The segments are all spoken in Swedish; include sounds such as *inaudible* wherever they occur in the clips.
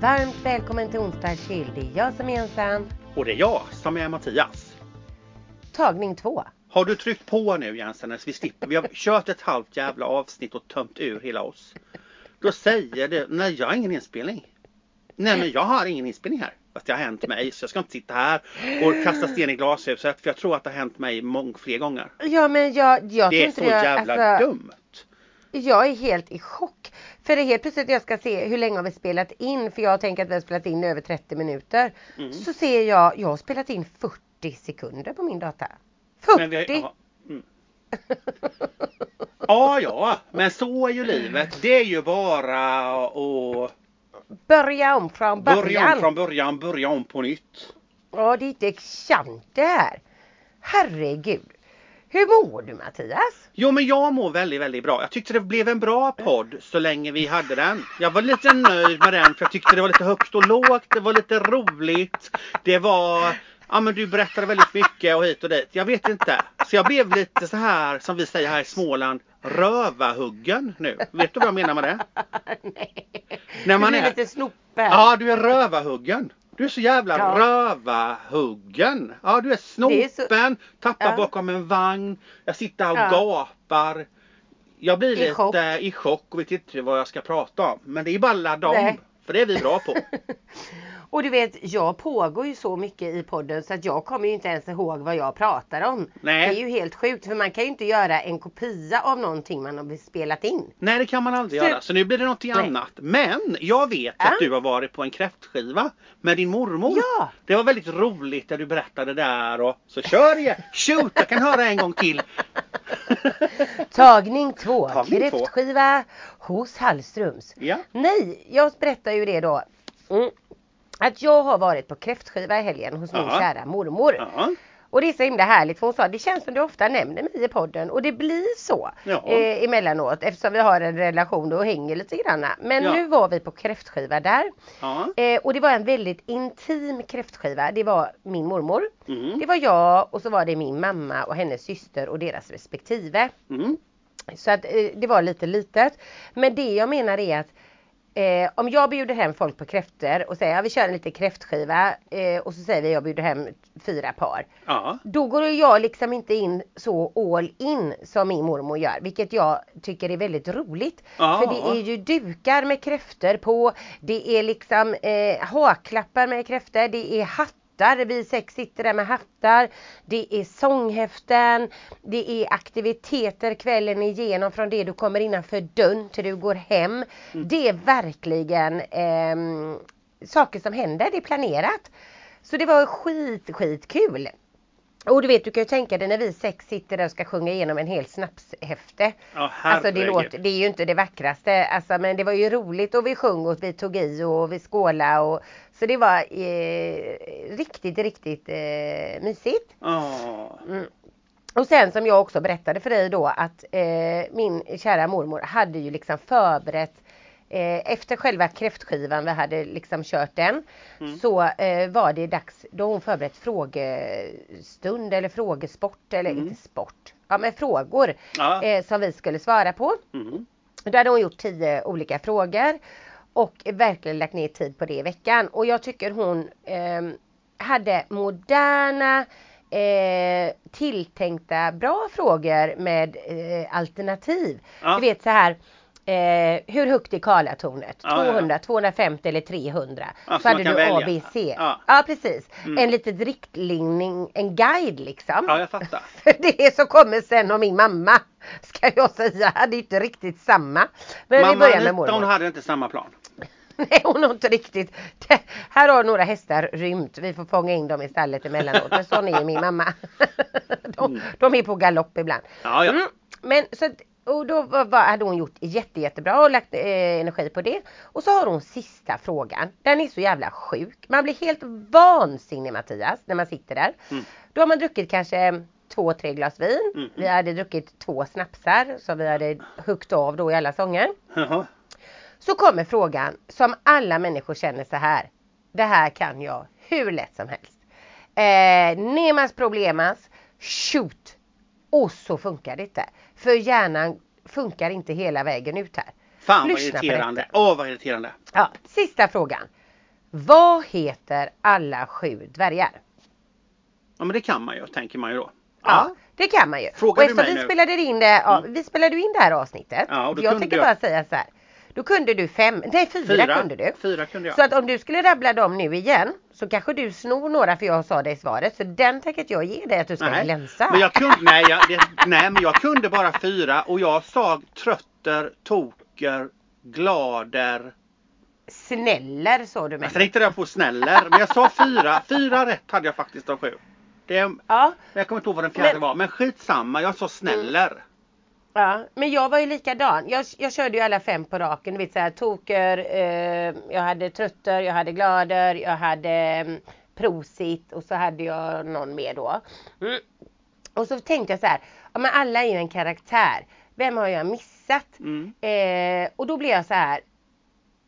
Varmt välkommen till onsdag till. Det är jag som är Jensan. Och det är jag som är Mattias. Tagning två. Har du tryckt på nu Jensen? Vi slipper. Vi har kört ett halvt jävla avsnitt och tömt ur hela oss. Då säger det, nej jag har ingen inspelning. Nej men jag har ingen inspelning här. Fast det har hänt mig så jag ska inte sitta här och kasta sten i glashuset för jag tror att det har hänt mig mång fler gånger. Ja men jag, jag Det är så jävla alltså, dumt. Jag är helt i chock. För det är helt plötsligt jag ska se hur länge har vi spelat in. För jag tänker att vi har spelat in över 30 minuter. Mm. Så ser jag, jag har spelat in 40 sekunder på min data. 40! Men vi har, ja, mm. ja, ja, men så är ju livet. Det är ju bara att Börja om från början. börja om från början, börja om på nytt. Ja, det är inte sant det här. Herregud. Hur mår du Mattias? Jo men jag mår väldigt, väldigt bra. Jag tyckte det blev en bra podd så länge vi hade den. Jag var lite nöjd med den för jag tyckte det var lite högt och lågt. Det var lite roligt. Det var, ja men du berättade väldigt mycket och hit och dit. Jag vet inte. Så jag blev lite så här som vi säger här i Småland, rövahuggen nu. Vet du vad jag menar med det? *laughs* Nej. När man du är- lite snopen. Ja, du är rövahuggen. Du är så jävla Ja. rövahuggen. Ja, du är är så- snopen, tappar Ja. bakom en vagn. Jag sitter och Ja. gapar. Jag blir I lite chock. i chock och vet inte vad jag ska prata om. Men det är bara ladda om. För det är vi bra på. *laughs* Och du vet, jag pågår ju så mycket i podden så att jag kommer ju inte ens ihåg vad jag pratar om. Nej. Det är ju helt sjukt för man kan ju inte göra en kopia av någonting man har spelat in. Nej, det kan man aldrig Så- göra. Så nu blir det någonting Nej. annat. Men jag vet Ja. att du har varit på en kräftskiva med din mormor. Ja. Det var väldigt roligt när du berättade där och så kör igen. Shoot, jag kan höra en gång till. *laughs* Tagning två, Tagning två. kräftskiva hos Hallströms. Ja. Nej, jag berättar ju det då. Mm. Att jag har varit på kräftskiva i helgen hos min Ja. kära mormor. Ja. Och det är så himla härligt för hon sa det känns som du ofta nämner mig i podden och det blir så Ja. eh, emellanåt eftersom vi har en relation och hänger lite grann. Men Ja. nu var vi på kräftskiva där Ja. eh, och det var en väldigt intim kräftskiva. Det var min mormor, Mm. det var jag och så var det min mamma och hennes syster och deras respektive. Mm. Så att eh, det var lite litet. Men det jag menar är att eh, om jag bjuder hem folk på kräftor och säger ja, vi kör en liten kräftskiva eh, och så säger vi jag bjuder hem fyra par. Ja. Då går jag liksom inte in så all in som min mormor gör. Vilket jag tycker är väldigt roligt. Ja. För det är ju dukar med kräftor på. Det är liksom eh, haklappar med kräftor. Det är hattar. Vi sex sitter där med hattar. Det är sånghäften. Det är aktiviteter kvällen igenom från det du kommer innanför dörren till du går hem. Det är verkligen ehm, saker som händer. Det är planerat. Så det var skit, skit kul. Och du vet, du kan ju tänka dig när vi sex sitter där och ska sjunga igenom en hel snapshäfte. Ja, Alltså det, låter, det är ju inte det vackraste, alltså, men det var ju roligt och vi sjöng och vi tog i och vi skålade. Och, så det var eh, riktigt, riktigt eh, mysigt. Ja. Och sen som jag också berättade för dig då att eh, min kära mormor hade ju liksom förberett efter själva kräftskivan, vi hade liksom kört den. Mm. Så eh, var det dags, då hon förberett frågestund eller frågesport eller Mm. inte sport. Ja men frågor Ja. eh, som vi skulle svara på. Mm. Då hade hon gjort tio olika frågor och verkligen lagt ner tid på det i veckan. Och jag tycker hon ehm, hade moderna eh, tilltänkta bra frågor med eh, alternativ. Ja. Du vet så här Eh, hur högt är Karlatornet? Ja, ja, ja. 200, 250 eller 300? Ja, så hade du välja. B, C. Ja. Ja, precis. Mm. En liten riktlinje, en guide liksom. ja, jag fattar. *laughs* Det som kommer sen om min mamma ska jag säga hade inte riktigt samma. Men vi Mamma börjar med mormor. hon hade inte samma plan. *laughs* Nej hon har inte riktigt. Det, *laughs* här har några hästar rymt. Vi får fånga in dem i stallet emellanåt. Men sån är ju min mamma. De, de är på galopp ibland. Ja, ja. Mm, men så och då var, var, hade hon gjort jätte, jättebra och lagt eh, energi på det. Och så har hon sista frågan. Den är så jävla sjuk. Man blir helt vansinnig Mattias när man sitter där. Mm. Då har man druckit kanske två, tre glas vin. Mm. Vi hade druckit två snapsar som vi hade huggit av då i alla sånger. Jaha. Så kommer frågan som alla människor känner så här. Det här kan jag hur lätt som helst. Eh, nemas problemas, shoot. Och så funkar det inte. För hjärnan funkar inte hela vägen ut här. Fan vad Lyssna på irriterande. Åh vad irriterande. Ja, sista frågan. Vad heter alla sju dvärgar? Ja men det kan man ju, tänker man ju då. Ja, det kan man ju. Frågar och du mig vi nu? spelade in det, ja, vi spelade in det här avsnittet. Ja, och då jag tänker jag- bara säga så här. Då kunde du fem, nej fyra, kunde du. Fyra kunde jag. Så att om du skulle rabbla dem nu igen så kanske du snor några för jag sa i svaret. Så den tänker jag ge dig att du ska nej. glänsa. Men jag kunde, nej, jag, det, nej men jag kunde bara fyra och jag sa trötter, toker, glader. Snäller sa du mig. Jag tänkte jag på snäller men jag sa fyra. Fyra rätt hade jag faktiskt av sju. Det, Ja, jag kommer inte ihåg vad den fjärde Men- var men skitsamma jag sa snäller. Ja, men jag var ju likadan. Jag, jag körde ju alla fem på raken. Du vet såhär toker, eh, jag hade trötter, jag hade glader, jag hade mm, prosit och så hade jag någon mer då. Mm. Och så tänkte jag så här, ja men alla är ju en karaktär. Vem har jag missat? Mm. Eh, och då blev jag så här.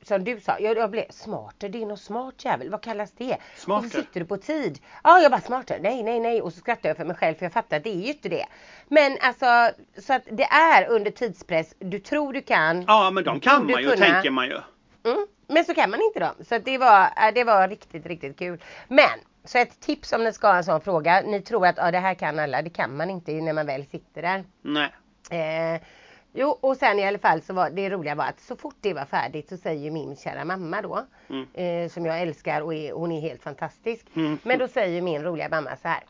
Som du sa, jag, jag blev smarter, det är något smart jävel, vad kallas det? Smarter. Och så sitter du på tid. Ja, jag bara smarter, nej, nej, nej. Och så skrattar jag för mig själv för jag fattar att det är ju inte det. Men alltså, så att det är under tidspress, du tror du kan. Ja men de kan man ju kunna. tänker man ju. Mm, men så kan man inte dem. Så att det, var, det var riktigt, riktigt kul. Men, så ett tips om ni ska ha en sån fråga. Ni tror att ja, det här kan alla. Det kan man inte när man väl sitter där. Nej. Eh, jo, och sen i alla fall så var det roliga var att så fort det var färdigt så säger min kära mamma då, Mm. eh, som jag älskar och är, hon är helt fantastisk. Mm. Men då säger min roliga mamma så här.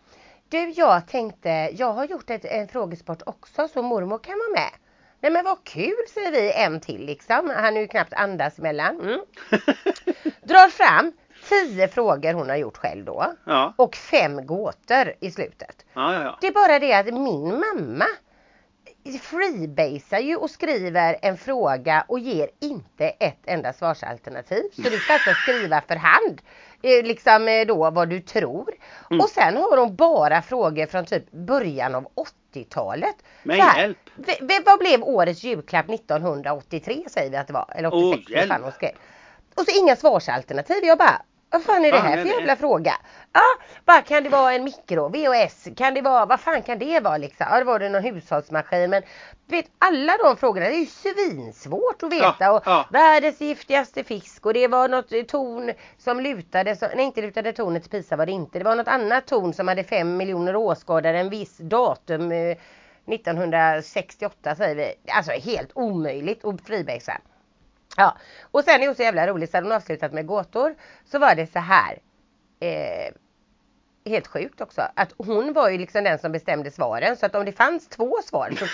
Du, jag tänkte, jag har gjort ett, en frågesport också så mormor kan vara med. Nej men vad kul säger vi en till liksom. Han är ju knappt andas emellan. Mm. *laughs* Drar fram tio frågor hon har gjort själv då. ja. Och fem gåtor i slutet. Ja, ja. Det är bara det att min mamma freebasar ju och skriver en fråga och ger inte ett enda svarsalternativ. Så du ska alltså skriva för hand. eh, Liksom eh, då vad du tror. Mm. Och sen har hon bara frågor från typ början av 80-talet. Men här, hjälp. vad blev årets julklapp 1983 säger vi att det var. Eller 86 Åh, vad fan hjälp. hon skrev. Och så inga svarsalternativ. Jag bara, vad fan är det här är för jävla fråga? Ja, bara kan det vara en mikro, VHS, kan det vara, vad fan kan det vara liksom? Ja, det var det någon hushållsmaskin men vet alla de frågorna, det är ju svinsvårt att veta. Ja, och ja. Världens giftigaste fisk och det var något torn som lutade, som, nej inte lutade tornet till Pisa var det inte. Det var något annat torn som hade fem miljoner åskådare en viss datum eh, 1968 säger vi. Alltså helt omöjligt att freebasea. Ja, och sen är hon så jävla rolig hade hon avslutat med gåtor. Så var det så här. Eh, helt sjukt också. Att hon var ju liksom den som bestämde svaren. Så att om det fanns två svar så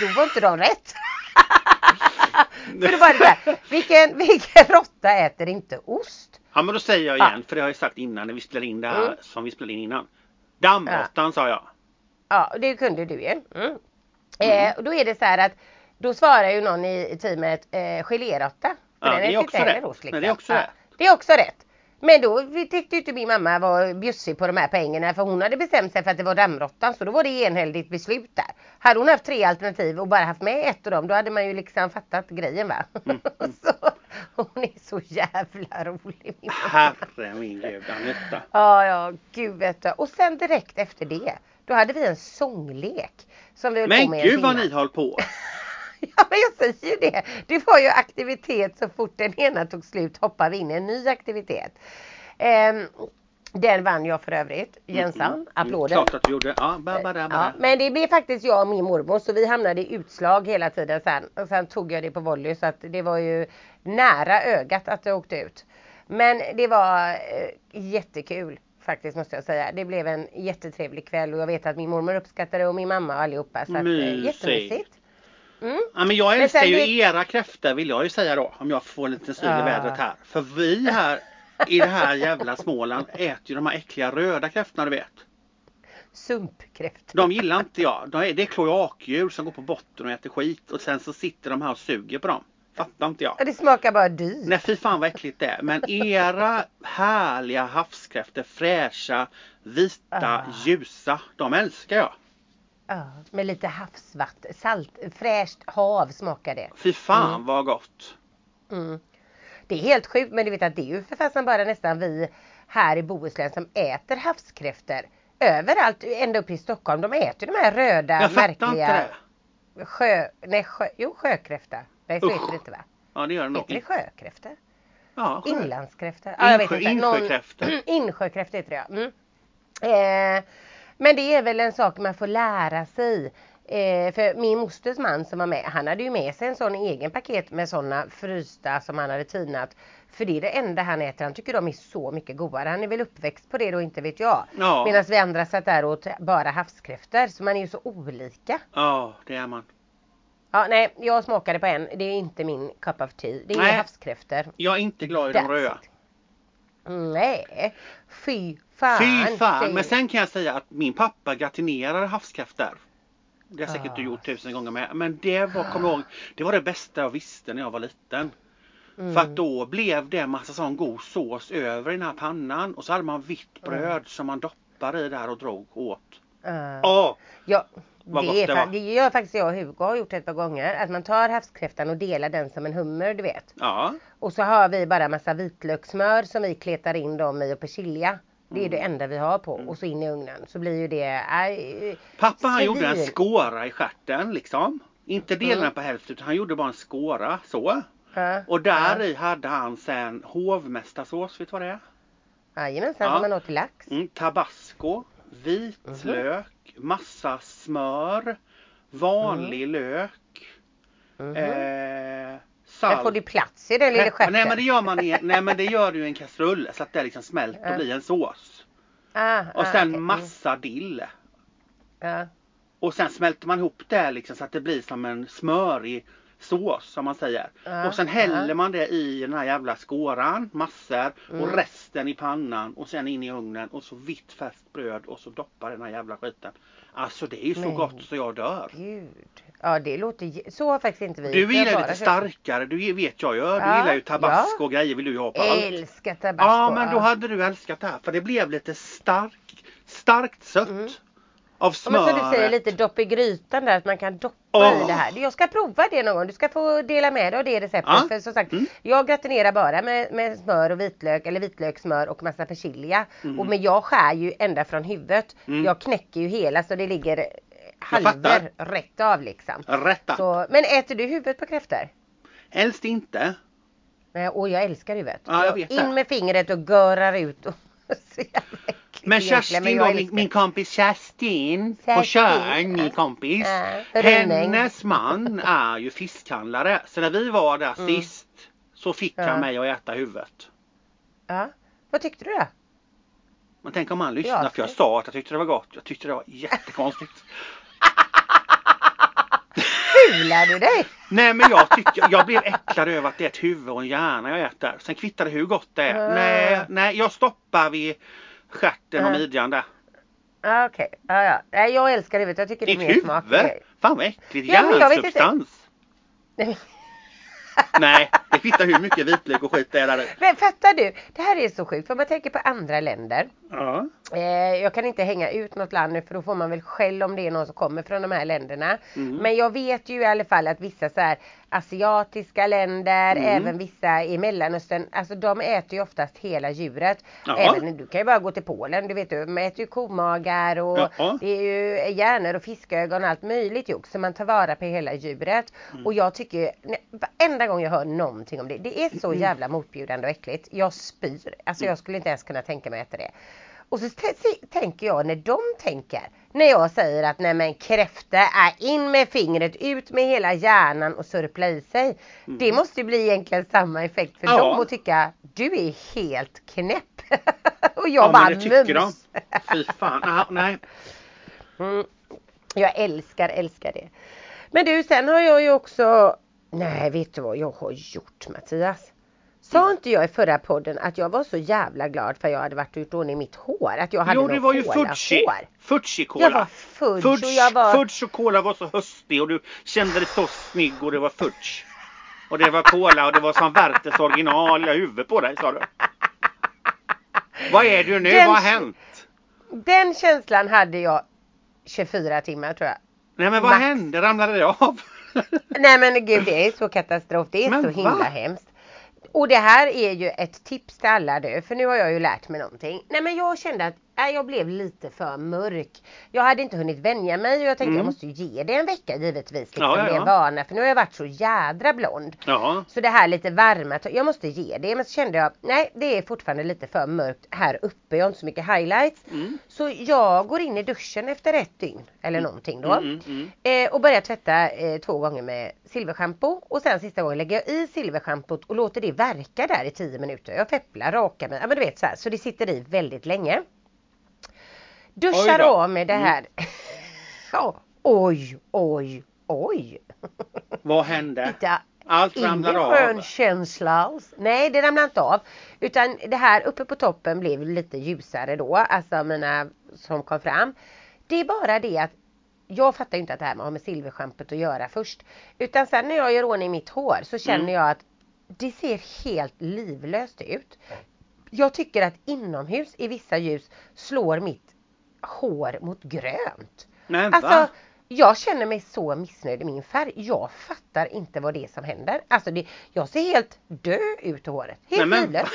då var inte de rätt. *laughs* För då var det här. Vilken, vilken råtta äter inte ost? Ja men då säger jag Ja. igen, för det har jag sagt innan när vi spelade in det här Mm. som vi spelade in innan. Dammråttan sa jag. Ja, det kunde du ju. Mm. Eh, och då är det så här att då svarar ju någon i, i teamet eh, geléråtta. Ja, det är äter också inte heller rätt. ost, Nej, det är också rätt. Det är också rätt. Men då tyckte inte min mamma var bjussig på de här pengarna för hon hade bestämt sig för att det var dammråttan så då var det enhälligt beslut där. Hade hon haft tre alternativ och bara haft med ett av dem då hade man ju liksom fattat grejen va. Mm, *laughs* så, hon är så jävla rolig min. Herre min gud Anetta. Ja, ja, gud vet du. Och sen direkt efter det, då hade vi en sånglek. Som vi höll på Men med gud vad ni höll på. *laughs* *laughs* Ja, men jag säger ju det. Det var ju aktivitet så fort den ena tog slut hoppade vi in i en ny aktivitet. Ehm, den vann jag för övrigt, Jensan. Applåder. Mm, klart att du gjorde. Ja, bara, bara, Ja, bara. men det blev faktiskt jag och min mormor så vi hamnade i utslag hela tiden sen. Och sen tog jag det på volley så att det var ju nära ögat att jag åkte ut. Men det var eh, jättekul faktiskt måste jag säga. Det blev en jättetrevlig kväll och jag vet att min mormor uppskattade det och min mamma och allihopa. Så att, eh, Mysigt. jättemysigt. Mm. Ja, men jag Men älskar sen ju det- era kräftor vill jag ju säga då. Om jag får lite syl i Ja. vädret här. För vi här i det här jävla Småland äter ju de här äckliga röda kräftorna du vet. Sumpkräftor. De gillar inte jag. De är, det är kloakdjur som går på botten och äter skit och sen så sitter de här och suger på dem. Fattar inte jag. Ja, Det smakar bara dyrt. Nej fy fan vad äckligt det är. Men era härliga havskräftor, fräscha, vita, Ah. ljusa. De älskar jag. Ja, med lite havsvatten, salt, fräscht hav smakar det. Fy fan Mm. vad gott. Mm. Det är helt sjukt men du vet att det är ju för fasen bara nästan vi här i Bohuslän som äter havskräftor. Överallt, ända upp i Stockholm. De äter de här röda Jag märkliga inte det. sjö, nej sjö, jo sjökräfta. Nej så Usch. heter det inte va? Ja det gör det nog. Heter det sjökräfta? Ja, sjö. Inlandskräftor? Ja, jag vet inte. Någon-. Insjökräftor *clears throat* heter det ja. Mm. Eh, men det är väl en sak man får lära sig. Eh, för min mosters man som var med, han hade ju med sig en sån egen paket med såna frysta som han hade tinat. För det är det enda han äter. Han tycker de är så mycket godare. Han är väl uppväxt på det då, inte vet jag. Ja. Medan vi andra satt där och åt bara havskräftor. Så man är ju så olika. Ja, det är man. Ja, nej, jag smakade på en. Det är inte min cup of tea. Det är Nej. havskräftor. Jag är inte glad i de röda. Mm, Nej, fy fan. Fy fan! säger- Men sen kan jag säga att min pappa gratinerar havskräftor. Det har säkert Ah. du gjort tusen gånger med. Men det var, kom ihåg, det var det bästa jag visste när jag var liten. Mm. För att då blev det massa sån god sås över i den här pannan. Och så hade man vitt bröd som man doppade i där och drog åt. Ja. Ja, Vad det, är, det det gör faktiskt jag och Hugo har gjort ett par gånger. Att man tar havskräftan och delar den som en hummer, du vet. Ja. Och så har vi bara massa vitlökssmör som vi kletar in dem i och persilja. Det är det Mm. enda vi har på. Och så in i ugnen. Så blir ju det... Äh, Pappa han gjorde en skåra i stjärten liksom. Inte delade Mm. på hälften utan han gjorde bara en skåra så. Ja, Och där i hade han sen hovmästarsås, vet du vad det är? Jajamensan, Ja. som man åt till lax. Mm, tabasco, vitlök, Mhm. massa smör, vanlig lök, Mhm. eh, Men salt. får du plats i den lilla stjärten? Nej men det gör man i, nej men det gör du i en kastrull så att det liksom smälter och blir en sås. ah, Och ah, sen okej. massa dill. Mm. Ja. Och sen smälter man ihop det liksom så att det blir som en smörig sås som man säger. Ja, och sen häller ja. man det i den här jävla skåran, massor och Mm. resten i pannan och sen in i ugnen och så vitt färskt bröd och så doppar den här jävla skiten. Alltså det är ju så Men gott så jag dör. Gud. Ja det låter... Så har faktiskt inte vi Du gillar ju lite starkare, du vet jag gör. Du Ja, gillar ju tabasco ja. och grejer vill du ju ha på allt. Älskar tabasco. Ja men då hade du älskat det här för det blev lite stark, starkt sött. Mm. Av Ja, men smöret. som du säger lite dopp i grytan där att man kan doppa Åh. i det här. Jag ska prova det någon gång. Du ska få dela med dig av det receptet. Ja. För som sagt, Mm. jag gratinerar bara med, med smör och vitlök eller vitlökssmör och massa persilja. Mm. Och men jag skär ju ända från huvudet. Mm. Jag knäcker ju hela så det ligger eh, halver rätt av liksom. Rätta. Så, men äter du huvudet på kräftor? Helst inte. Nej, Och jag älskar huvudet. Ja, jag vet In med fingret och görar ut. Och *laughs* så jävla Men Kerstin men då, min, min kompis Kerstin på Kerstin, Tjörn, min kompis. Rönning. Hennes man är ju fiskhandlare. Så när vi var där Mm. sist så fick Ja. han mig att äta huvudet. Ja. Vad tyckte du då? Men tänk om han lyssnade Ja, för jag sa att jag tyckte det var gott. Jag tyckte det var jättekonstigt. Fular du dig? Nej men jag tycker, jag blev äcklad över att det är ett huvud och en hjärna jag äter. Sen kvittar det hur gott det är. Ah. Nej, nej jag stoppar vid stjärten och Ah. midjan där. Ja, Okej, ja, ja. Nej, jag älskar huvudet. Jag tycker det är Ditt mer smak. huvud? Fan vad äckligt. Ja, inte. Hjärnsubstans. *laughs* Nej, det kvittar hur mycket vitlök och skit det är där. Men fattar du? Det här är så sjukt. För man tänker på andra länder. Ja. Eh, jag kan inte hänga ut något land nu för då får man väl skäll om det är någon som kommer från de här länderna. Mm. Men jag vet ju i alla fall att vissa så här asiatiska länder, Mm. även vissa i Mellanöstern, alltså de äter ju oftast hela djuret. Ja. Även, du kan ju bara gå till Polen, du vet du, de äter ju komagar och Ja. det är ju hjärnor och fiskögon och allt möjligt ju. Så man tar vara på hela djuret. Mm. Och jag tycker, varenda gång jag hör någonting om det, det är Mm. så jävla motbjudande och äckligt. Jag spyr. Alltså jag skulle inte ens kunna tänka mig att äta det. Och så tänker jag när de tänker, när jag säger att nej men kräfta är in med fingret, ut med hela hjärnan och sörpla i sig. Det måste ju bli egentligen samma effekt för Mm. Ja. dem och tycka du är helt knäpp. *laughs* och jag Ja bara men det tycker de. Fy fan. Ah, nej. Mm. Jag älskar, älskar det. Men du, sen har jag ju också Nej, vet du vad jag har gjort Mattias? Sa inte jag i förra podden att jag var så jävla glad för jag hade varit ute ordning mitt hår? Att jag hade Jo det var ju fudgy. Fudgy cola. Jag var fudge, och jag var... fudge och cola var så höstig och du kände dig så snygg och det var fudge. Och det var cola och det var som Werthers original i huvudet på dig sa du. Vad är du nu? Den- Vad har hänt? Den känslan hade jag 24 timmar tror jag. Nej men vad Max. hände? Ramlade det av? Nej men gud det är så katastrof. Det är Men så himla va? hemskt. Och det här är ju ett tips till alla du. För nu har jag ju lärt mig någonting. Nej men jag kände att nej, jag blev lite för mörk. Jag hade inte hunnit vänja mig och jag tänkte Mm. jag måste ju ge det en vecka givetvis. Liksom, Ja, ja, med en ja. vana. För nu har jag varit så jädra blond. Ja. Så det här lite varma, jag måste ge det. Men så kände jag, nej det är fortfarande lite för mörkt här uppe. Jag har inte så mycket highlights. Mm. Så jag går in i duschen efter ett dygn eller någonting då. Mm, mm, Eh, och börjar tvätta eh, två gånger med silverschampo. Och sen sista gången lägger jag i silverschampot och låter det verka där i 10 minuter. Jag fepplar, rakar mig, ja men du vet så här. Så det sitter i väldigt länge. Duschar av med det här. *laughs* ja, oj, oj, oj. Vad hände? Titta, Allt Ingen ramlar av. skön känsla alls. Nej det ramlar inte av. Utan det här uppe på toppen blev lite ljusare då. Alltså mina som kom fram. Det är bara det att jag fattar inte att det här har med silverschampot att göra först. Utan sen när jag gör ordning mitt hår så känner Mm. jag att det ser helt livlöst ut. Jag tycker att inomhus i vissa ljus slår mitt hår mot grönt. Men va? Alltså, jag känner mig så missnöjd i min färg. Jag fattar inte vad det är som händer. Alltså, det, jag ser helt dö ut i håret. Helt Nej, men livlös.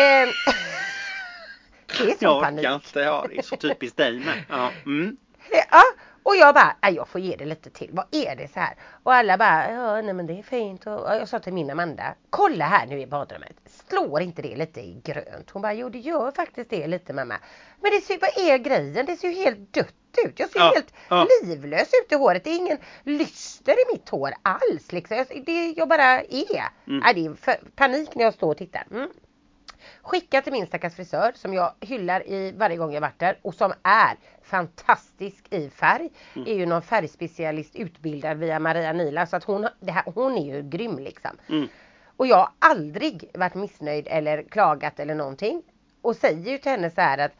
Ehm, *laughs* det är så jag panik. orkar inte. Ja, det är så typiskt dig med. Ja. Mm. Ja, och jag bara, jag får ge det lite till. Vad är det så här? Och alla bara, ja nej men det är fint. Och och jag sa till min Amanda, kolla här nu i badrummet. Slår inte det lite i grönt? Hon bara, jo det gör faktiskt det lite mamma. Men det ser, vad är grejen? Det ser ju helt dött ut. Jag ser Ja, helt ja. livlös ut i håret. Det är ingen lyster i mitt hår alls. Liksom. Jag, det, jag bara är. Mm. Nej, det är för, panik när jag står och tittar. Mm. Skicka till min stackars frisör som jag hyllar i varje gång jag varit där och som är fantastisk i färg. Mm. Är ju någon färgspecialist utbildad via Maria Nila så att hon, det här, hon är ju grym liksom. Mm. Och jag har aldrig varit missnöjd eller klagat eller någonting. Och säger ju till henne så här att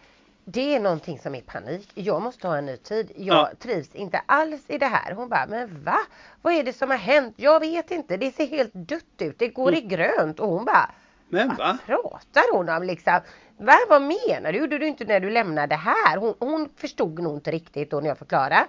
det är någonting som är panik. Jag måste ha en ny tid. Jag Ja. trivs inte alls i det här. Hon bara, men va? Vad är det som har hänt? Jag vet inte. Det ser helt dött ut. Det går i grönt. Och hon bara, Men vad va? pratar hon om liksom? Va, vad menar du? Gjorde du inte när du lämnade här? Hon, hon förstod nog inte riktigt då när jag förklarade.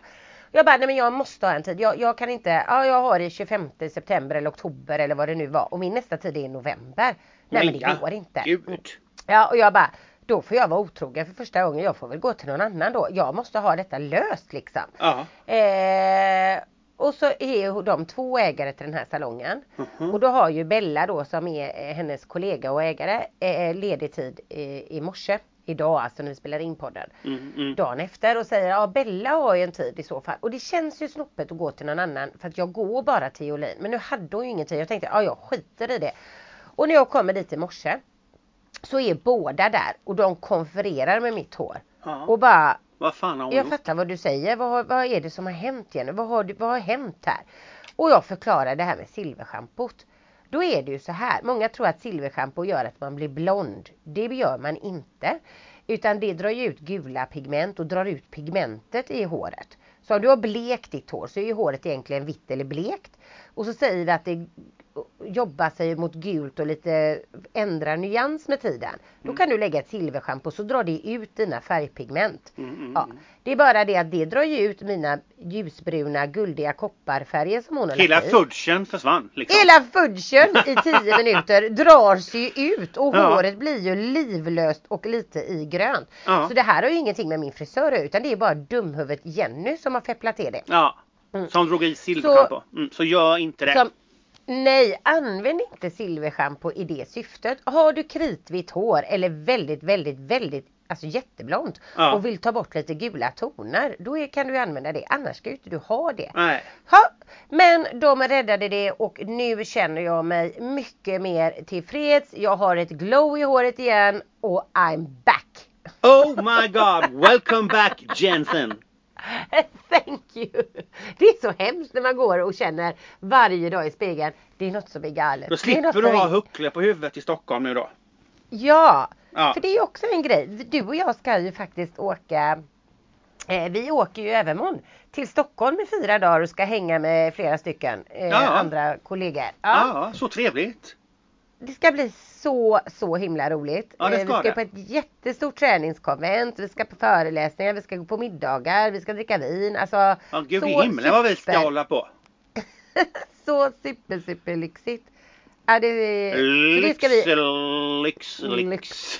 Jag bara, nej men jag måste ha en tid. Jag, jag kan inte, ja jag har det 25 september eller oktober eller vad det nu var. Och min nästa tid är i november. Nej men det går inte. Gud. Ja och jag bara, då får jag vara otrogen för första gången. Jag får väl gå till någon annan då. Jag måste ha detta löst liksom. Ja. Eh, och så är de två ägare till den här salongen. Mhm. Och då har ju Bella då som är eh, hennes kollega och ägare eh, ledig tid i, i morse. Idag alltså när vi spelar in podden. Mm, mm. Dagen efter och säger ja Bella har ju en tid i så fall. Och det känns ju snoppet att gå till någon annan för att jag går bara till Jolin. Men nu hade hon ju ingen tid. Jag tänkte ja jag skiter i det. Och när jag kommer dit i morse så är båda där och de konfererar med mitt hår. Ja. Och bara Vad fan har hon jag gjort? fattar vad du säger. Vad, vad är det som har hänt Jenny? Vad har, vad har hänt här? Och jag förklarar det här med silverschampot. Då är det ju så här. Många tror att silverschampo gör att man blir blond. Det gör man inte. Utan det drar ju ut gula pigment och drar ut pigmentet i håret. Så om du har blekt ditt hår så är ju håret egentligen vitt eller blekt. Och så säger vi att det jobbar sig mot gult och lite ändrar nyans med tiden. Då kan du lägga ett silverschampo så drar det ut dina färgpigment. Mm, mm, Ja, det är bara det att det drar ju ut mina ljusbruna guldiga kopparfärger som hon har Hela fudgen försvann. Liksom. Hela fudgen i 10 *laughs* minuter drar sig ut och Ja. håret blir ju livlöst och lite i grönt. Ja. Så det här har ju ingenting med min frisör utan det är bara dumhuvudet Jenny som har fepplat till det. Ja. Mm. Som drog i silverschampo. Mm, så gör inte det. Som, nej, använd inte silverschampo i det syftet. Har du kritvitt hår eller väldigt, väldigt, väldigt Alltså jätteblont Ja. och vill ta bort lite gula toner. Då är, kan du använda det. Annars ska ju inte du ha det. Nej. Ha, men de räddade det och nu känner jag mig mycket mer tillfreds. Jag har ett glow i håret igen och I'm back. Oh my god, welcome back Jensen. *laughs* Thank you! Det är så hemskt när man går och känner varje dag i spegeln. Det är något som är galet. Då slipper du ha är- huckle på huvudet i Stockholm nu då. Ja, Ja. för det är också en grej. Du och jag ska ju faktiskt åka eh, vi åker ju övermorgon till Stockholm i fyra dagar och ska hänga med flera stycken eh, Ja. andra kollegor. Ja, så trevligt. Det ska bli så, så himla roligt. Ja, Eh, vi ska det. på ett jättestort träningskonvent, vi ska på föreläsningar, vi ska gå på middagar, vi ska dricka vin. Alltså, Ja, gud så i himlen vad vi ska super- hålla på. *laughs* så super, super lyxigt. Ja, det, ska vi, Lyx, lyx, lyx.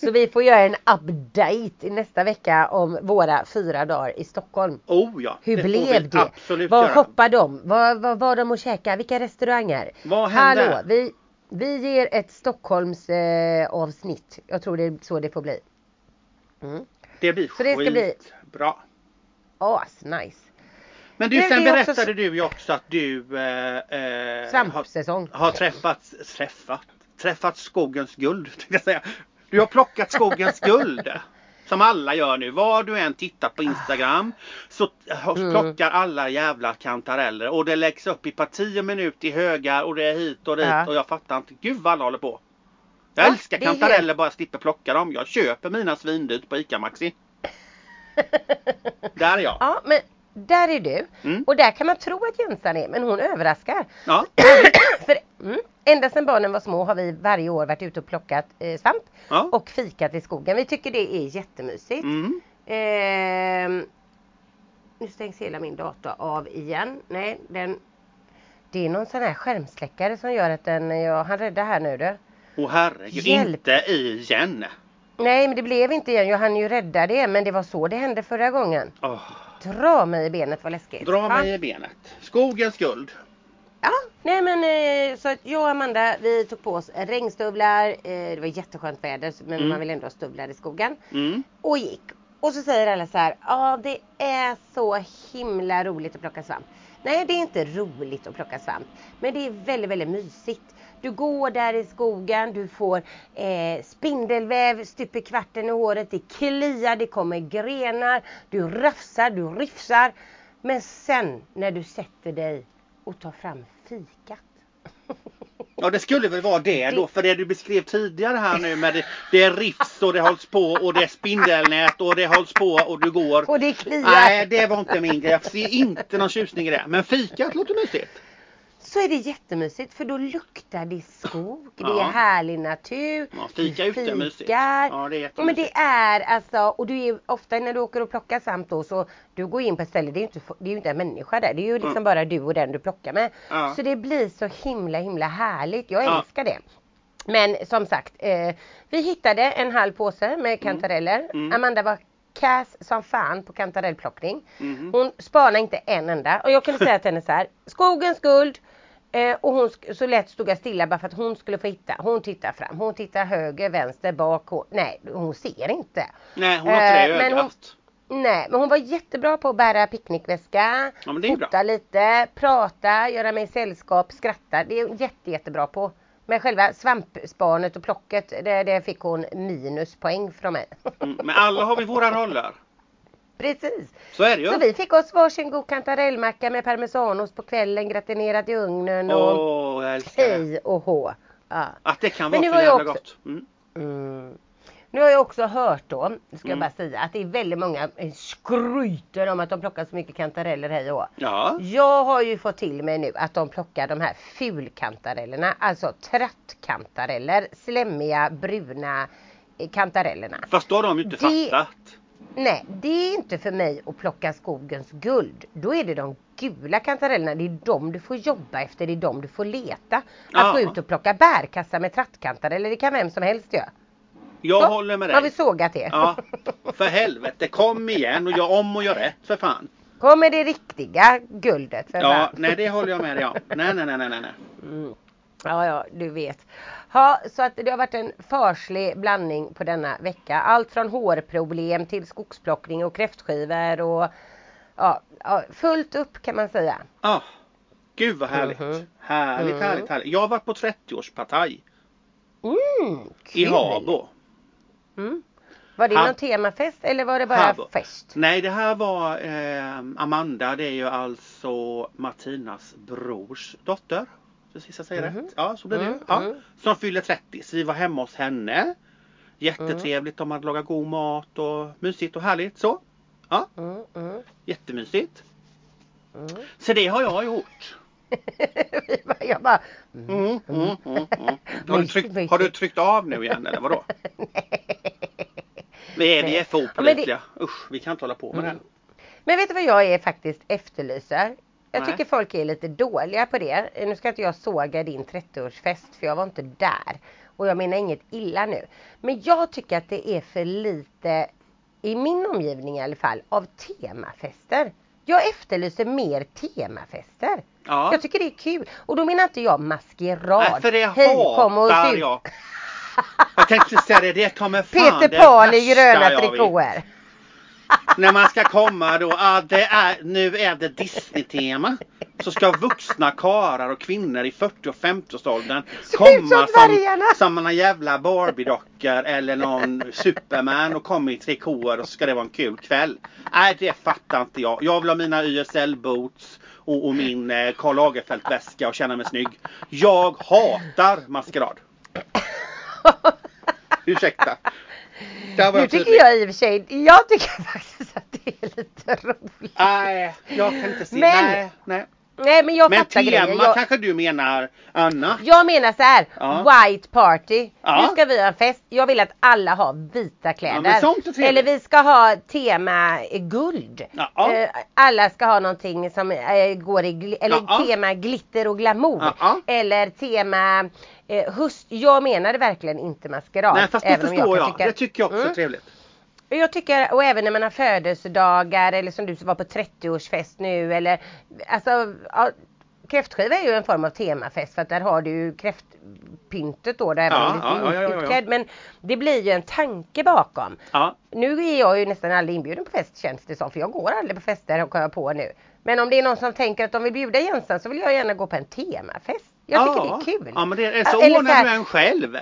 så vi får göra en update i nästa vecka om våra fyra dagar i Stockholm. Oh ja. Hur det blev det? Vad göra. hoppar de? Vad var de och käka? Vilka restauranger? Vad hände? Hallå, vi, vi ger ett Stockholms eh, avsnitt. Jag tror det är så det får bli. Mm. Det blir Så det ska bli- bra. As nice. Men du, Det- sen är också berättade du ju också att du eh, eh, har, Svampsäsong. har träffat, träffat, träffat skogens guld. jag säga. Du har plockat skogens guld. *laughs* Som alla gör nu. Var du än tittar på Instagram så Mm. plockar alla jävla kantareller. Och det läggs upp i parti och minut i högar och det är hit och dit. Ja. Och jag fattar inte. Gud vad alla håller på. Jag Ja, älskar kantareller bara jag slipper plocka dem. Jag köper mina svindyrt på ICA Maxi. *laughs* Där är jag. Ja, men där är du. Mm. Och där kan man tro att Jensan är, men hon överraskar. Ja. *clears throat* För mm, ända sedan barnen var små har vi varje år varit ute och plockat eh, svamp Ja. och fikat i skogen. Vi tycker det är jättemysigt. Mm. Ehm, nu stängs hela min dator av igen. Nej, den... Det är någon sån här skärmsläckare som gör att den... Jag han rädda här nu du. Åh herregud, Hjälp. inte igen. Nej, men det blev inte igen. Jag hann ju rädda det, men det var så det hände förra gången. Åh, Dra mig i benet vad läskigt. dra Ja. mig i benet. Skogens guld. Ja, nej men eh, så att jag och Amanda vi tog på oss regnstövlar. Eh, det var jätteskönt väder men Mm. man vill ändå ha stövlar i skogen. Mm. Och gick. Och så säger alla så här, ja det är så himla roligt att plocka svamp. Nej det är inte roligt att plocka svamp. Men det är väldigt väldigt mysigt. Du går där i skogen, du får eh, spindelväv stup i kvarten i håret, det kliar, det kommer grenar, du rafsar, du rifsar. Men sen när du sätter dig och tar fram fikat. *laughs* Ja det skulle väl vara det då för det du beskrev tidigare här nu med det, det är rifs och det hålls på och det är spindelnät och det hålls på och du går. Och det kliar. Nej det var inte min grej. Jag ser inte någon tjusning i det. Men fikat låter mysigt. Så är det jättemysigt för då luktar det skog, det Ja. är härlig natur. Ja, fika ute är mysigt. Ja, det är Ja, men det är alltså, och du är ofta när du åker och plockar svamp då så du går in på ett ställe, det är ju inte, det är ju inte en människa där. Det är ju liksom Mm. bara du och den du plockar med. Ja. Så det blir så himla himla härligt. Jag Ja. älskar det. Men som sagt, eh, vi hittade en halv påse med kantareller. Mm. Amanda var kass som fan på kantarellplockning. Mhm. Hon spanade inte en enda. Och jag kunde säga till henne så här, skogens guld. Eh, och hon så lätt stod jag stilla bara för att hon skulle få hitta. Hon tittar fram, hon tittar höger, vänster, bak. Hon, nej, hon ser inte. Nej hon har inte det Eh, men hon- ögat. Nej, men hon var jättebra på att bära picknickväska, Ja, är bra. fota lite, prata, göra mig sällskap, skratta. Det är hon jätte, jättebra på. Men själva svampspanet och plocket, det, det fick hon minuspoäng från mig. Mm. Men alla har vi våra roller. Precis. Så är det ju. Så vi fick oss varsin god kantarellmacka med parmesanost på kvällen, gratinerat i ugnen och jag det. hej och hå. Ja. Att det kan vara så jag jävla också- gott. Mm. Mm. Nu har jag också hört då, ska jag Mm. bara säga, att det är väldigt många eh, skryter om att de plockar så mycket kantareller hej och. Ja. Jag har ju fått till mig nu att de plockar de här fulkantarellerna, alltså trattkantareller, slemmiga bruna eh, kantarellerna. Fast då har de ju inte Det- fattat. Nej, det är inte för mig att plocka skogens guld. Då är det de gula kantarellerna, det är de du får jobba efter, det är de du får leta. Att Ja. gå ut och plocka bärkassar med trattkantareller, det kan vem som helst göra. Jag Så, håller med Har vi dig. sågat det? Ja. För helvete, kom igen och gör om och gör rätt för fan. Kommer det riktiga guldet för Ja, fan? nej det håller jag med dig om. Nej, nej, nej, nej, nej. Mm. Ja, ja, du vet. Ja, så att det har varit en farslig blandning på denna vecka. Allt från hårproblem till skogsplockning och kräftskivor och ja, ja, fullt upp kan man säga. Ah, gud vad härligt. Mhm. Härligt, Mm. härligt, härligt. Jag har varit på 30-årspartaj Mm, i. Habo. Mm. Var det Ha- någon temafest eller var det bara Habo. fest? Nej, det här var eh, Amanda. Det är ju alltså Martinas brors dotter. Precis jag säger Mhm. rätt. Ja, så det Mm, ju. Ja, mm. Som fyller 30. Så vi var hemma hos henne. Jättetrevligt. De hade lagat god mat och mysigt och härligt så. Ja, Mm, mm, jättemysigt. mm. Så det har jag gjort. *laughs* Jag bara, Mm, mm, mm, mm. *laughs* Har, du tryckt, har du tryckt av nu igen eller vadå? *laughs* Är, vi är för det- opålitliga. Usch, vi kan inte hålla på med det här. Men vet du vad jag är faktiskt efterlyser? Jag Nej. tycker folk är lite dåliga på det. Nu ska inte jag såga din 30-årsfest för jag var inte där. Och jag menar inget illa nu. Men jag tycker att det är för lite, i min omgivning i alla fall, av temafester. Jag efterlyser mer temafester. Ja. Jag tycker det är kul. Och då menar inte jag maskerad. Nej, för det Hej, kom och jag. Jag tänkte säga det, det kommer fan Peter Pan i gröna trikåer. När man ska komma då, ah, det är, nu är det Disney-tema. Så ska vuxna karlar och kvinnor i 40 och 50-årsåldern Ser ut som komma som, som några jävla Barbie-dockor eller någon Superman och komma i trikåer och så ska det vara en kul kväll. Nej, det fattar inte jag. Jag vill ha mina YSL-boots och, och min eh, Karl Lagerfeld-väska och känna mig snygg. Jag hatar maskerad. *laughs* Ursäkta. Nu tycker tydlig. jag i och för sig, jag tycker *laughs* faktiskt att det är lite roligt. Nej, jag kan inte se. Men- nej, nej. Nej men jag Men fattar tema Jag, kanske du menar Anna? jag menar så här, Ja. white party. Ja. Nu ska vi ha en fest. Jag vill att alla har vita kläder. men trevligt. Eller vi ska ha tema eh, guld. Ja. Eh, Alla ska ha någonting som eh, går i, eller Ja. tema glitter och glamour. Ja. Eller tema eh. Jag menade verkligen inte maskerad. Nej fast det förstår kan jag. tycka- Det tycker jag också är Mm. trevligt. Jag tycker, och även när man har födelsedagar eller som du som var på 30-årsfest nu eller alltså ja, Kräftskiva är ju en form av temafest för att där har du ju kräftpyntet då, där även Ja, ja, ja, ja, utklädd. Men det blir ju en tanke bakom. Ja. Nu är jag ju nästan aldrig inbjuden på fest känns det som, för jag går aldrig på fester kommer jag på nu. Men om det är någon som tänker att de vill bjuda Jensan så vill jag gärna gå på en temafest. Jag tycker det är kul. Ja men det är så ordnar du en själv.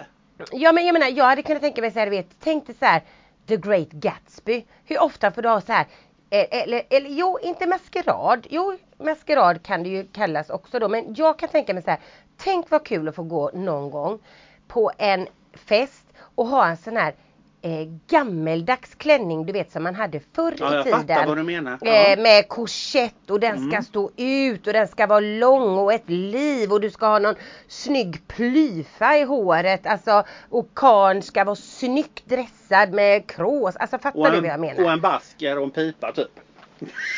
Ja men jag menar jag hade kunnat tänka mig så här, du vet, tänk dig så här The Great Gatsby. Hur ofta får du ha så här eh, eller, eller jo, inte maskerad. Jo, maskerad kan det ju kallas också då. Men jag kan tänka mig så här. Tänk vad kul att få gå någon gång på en fest och ha en sån här eh, gammeldags klänning du vet som man hade förr Ja, i tiden. Eh, med korsett och den ska Mm. stå ut och den ska vara lång och ett liv och du ska ha någon snygg plyfa i håret. Alltså och karln ska vara snyggt dressad med krås. Alltså fattar Och du vad jag en, menar? och en basker och en pipa typ.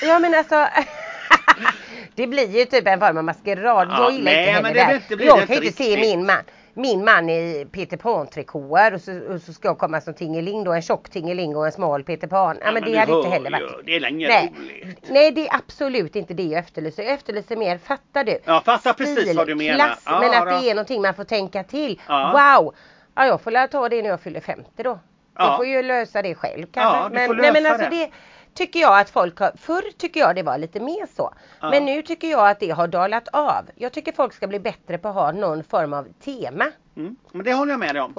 Ja men alltså *laughs* Det blir ju typ en form av maskerad. Ja, jag gillar nej, inte heller det det blir jag det kan ju inte inte se riktigt. min man min man i Peter Pan-trikåer och så, och så ska jag komma som Tingeling då, en tjock Tingeling och en smal Peter Pan. Ja, men, men det hade inte heller varit. det är länge Nej. roligt. Nej det är absolut inte det jag efterlyser. Jag efterlyser mer, fattar du? Ja, fattar precis vad du menar. Klass, Ja, men att då. det är någonting man får tänka till. Ja. Wow! Ja jag får lära ta det när jag fyller 50 då. Ja. Jag får ju lösa det själv kanske. Ja, du men, får nej, men lösa alltså det. det tycker jag att folk har, förr tycker jag det var lite mer så. Ja. Men nu tycker jag att det har dalat av. Jag tycker folk ska bli bättre på att ha någon form av tema. Mm. Men det håller jag med dig om.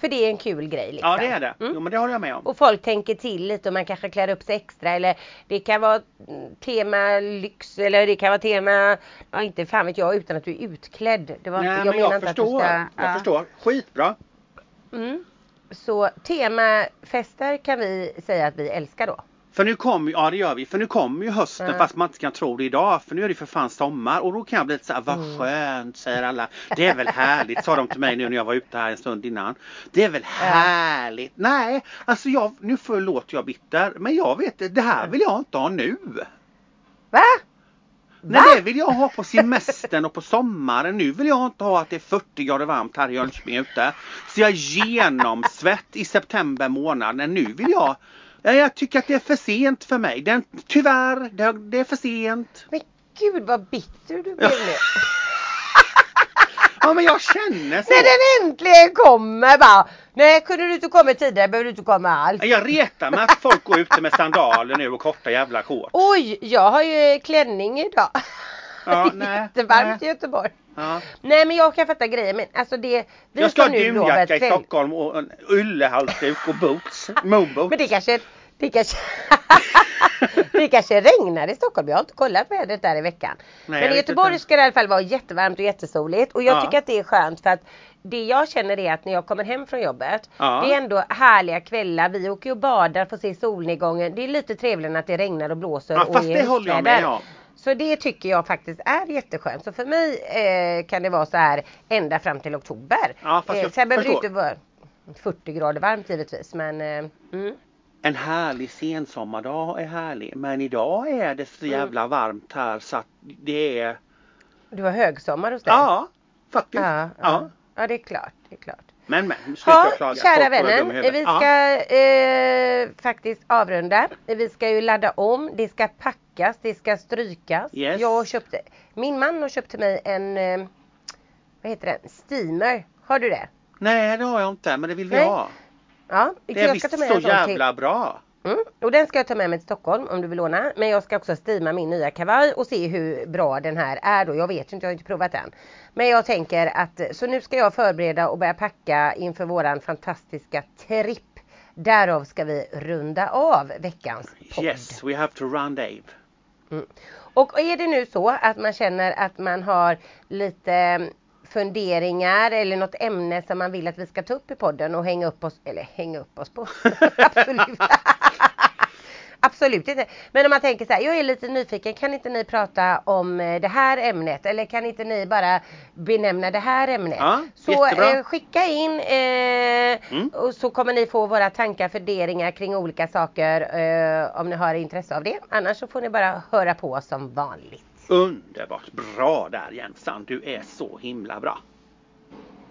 För det är en kul grej liksom. Ja det är det. Mm. Jo men det håller jag med om. Och folk tänker till lite och man kanske klär upp sig extra eller det kan vara mm, tema lyx eller det kan vara tema, ja inte fan vet jag utan att du är utklädd. Det var Nej inte, men jag inte förstår. att du Jag ska, ja. förstår. Skitbra. Mm. Så temafester kan vi säga att vi älskar då. För nu kommer ja det gör vi. För nu kommer ju hösten Ja. fast man inte kan tro det idag. För nu är det för fan sommar och då kan jag bli lite såhär, vad Mm. skönt säger alla. Det är väl härligt sa de till mig nu när jag var ute här en stund innan. Det är väl härligt. Nej, alltså jag, nu förlåter jag bitter. Men jag vet det här vill jag inte ha nu. Va? Nej, Va? det vill jag ha på semestern och på sommaren. Nu vill jag inte ha att det är 40 grader varmt här i Jönköping ute. Så jag genomsvett i september månad. Nu vill jag Ja, jag tycker att det är för sent för mig. Den, tyvärr, det, det är för sent. Men gud vad bitter du blev nu. *laughs* Ja men jag känner så. När den äntligen kommer bara. Nej kunde du inte komma tidigare behöver du inte komma alls. Jag retar mig att folk går ute med sandaler nu och korta jävla shorts. Oj, jag har ju klänning idag. Ja, det *laughs* är nej, jättevarmt i Göteborg. Ja. Nej men jag kan fatta grejen men alltså det vi Jag ska ha dunjacka i Stockholm och en yllehalsduk och boots. Moonboots. Men det kanske det kanske, *laughs* det kanske regnar i Stockholm. Jag har inte kollat vädret där i veckan. Nej, men i Göteborg inte. ska det i alla fall vara jättevarmt och jättesoligt. Och jag Ja. tycker att det är skönt för att det jag känner är att när jag kommer hem från jobbet. Ja. Det är ändå härliga kvällar. Vi åker och badar, får se solnedgången. Det är lite trevligare än att det regnar och blåser Ja, och fast är det håller jag med om. Så det tycker jag faktiskt är jätteskönt. Så för mig eh, kan det vara så här ända fram till oktober. Ja, fast jag sen behöver det inte vara 40 grader varmt givetvis. Men eh, mm. En härlig sensommardag är härlig men idag är det så Mm. jävla varmt här så att det är Du har högsommar hos dig? Ja, faktiskt. Ja, ja. Ja. ja det är klart. Det är klart. Men men, sluta Ja, klaga. kära vännen. Vi Ja. ska eh, faktiskt avrunda. Vi ska ju ladda om. Det ska packas. Det ska strykas. Yes. Jag köpte, min man har köpt till mig en, eh, vad heter den? Steamer. Har du det? Nej det har jag inte men det vill vi Nej. ha. Ja, Det är visst så sån till- jävla bra. Mm. Och den ska jag ta med mig till Stockholm om du vill låna. Men jag ska också steama min nya kavaj och se hur bra den här är då. Jag vet ju inte, jag har inte provat den. Men jag tänker att så nu ska jag förbereda och börja packa inför våran fantastiska tripp. Därav ska vi runda av veckans podd. Yes, we have to run Dave. Mm. Och är det nu så att man känner att man har lite mm, funderingar eller något ämne som man vill att vi ska ta upp i podden och hänga upp oss, eller hänga upp oss på. *laughs* Absolut. Absolut inte. Men om man tänker så här, jag är lite nyfiken, kan inte ni prata om eh, det här ämnet? Eller kan inte ni bara benämna det här ämnet? Ja, så eh, skicka in eh, Mm. och så kommer ni få våra tankar, funderingar kring olika saker eh, om ni har intresse av det. Annars så får ni bara höra på som vanligt. Underbart. Bra där Jensan. Du är så himla bra.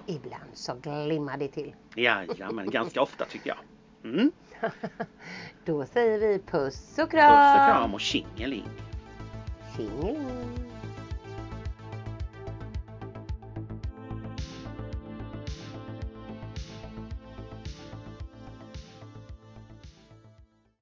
Ibland så glimmar det till. Jajamän, ganska ofta tycker jag. Mm. *laughs* Då säger vi puss och Puss och kram. kram och tjingeling. Tjingeling.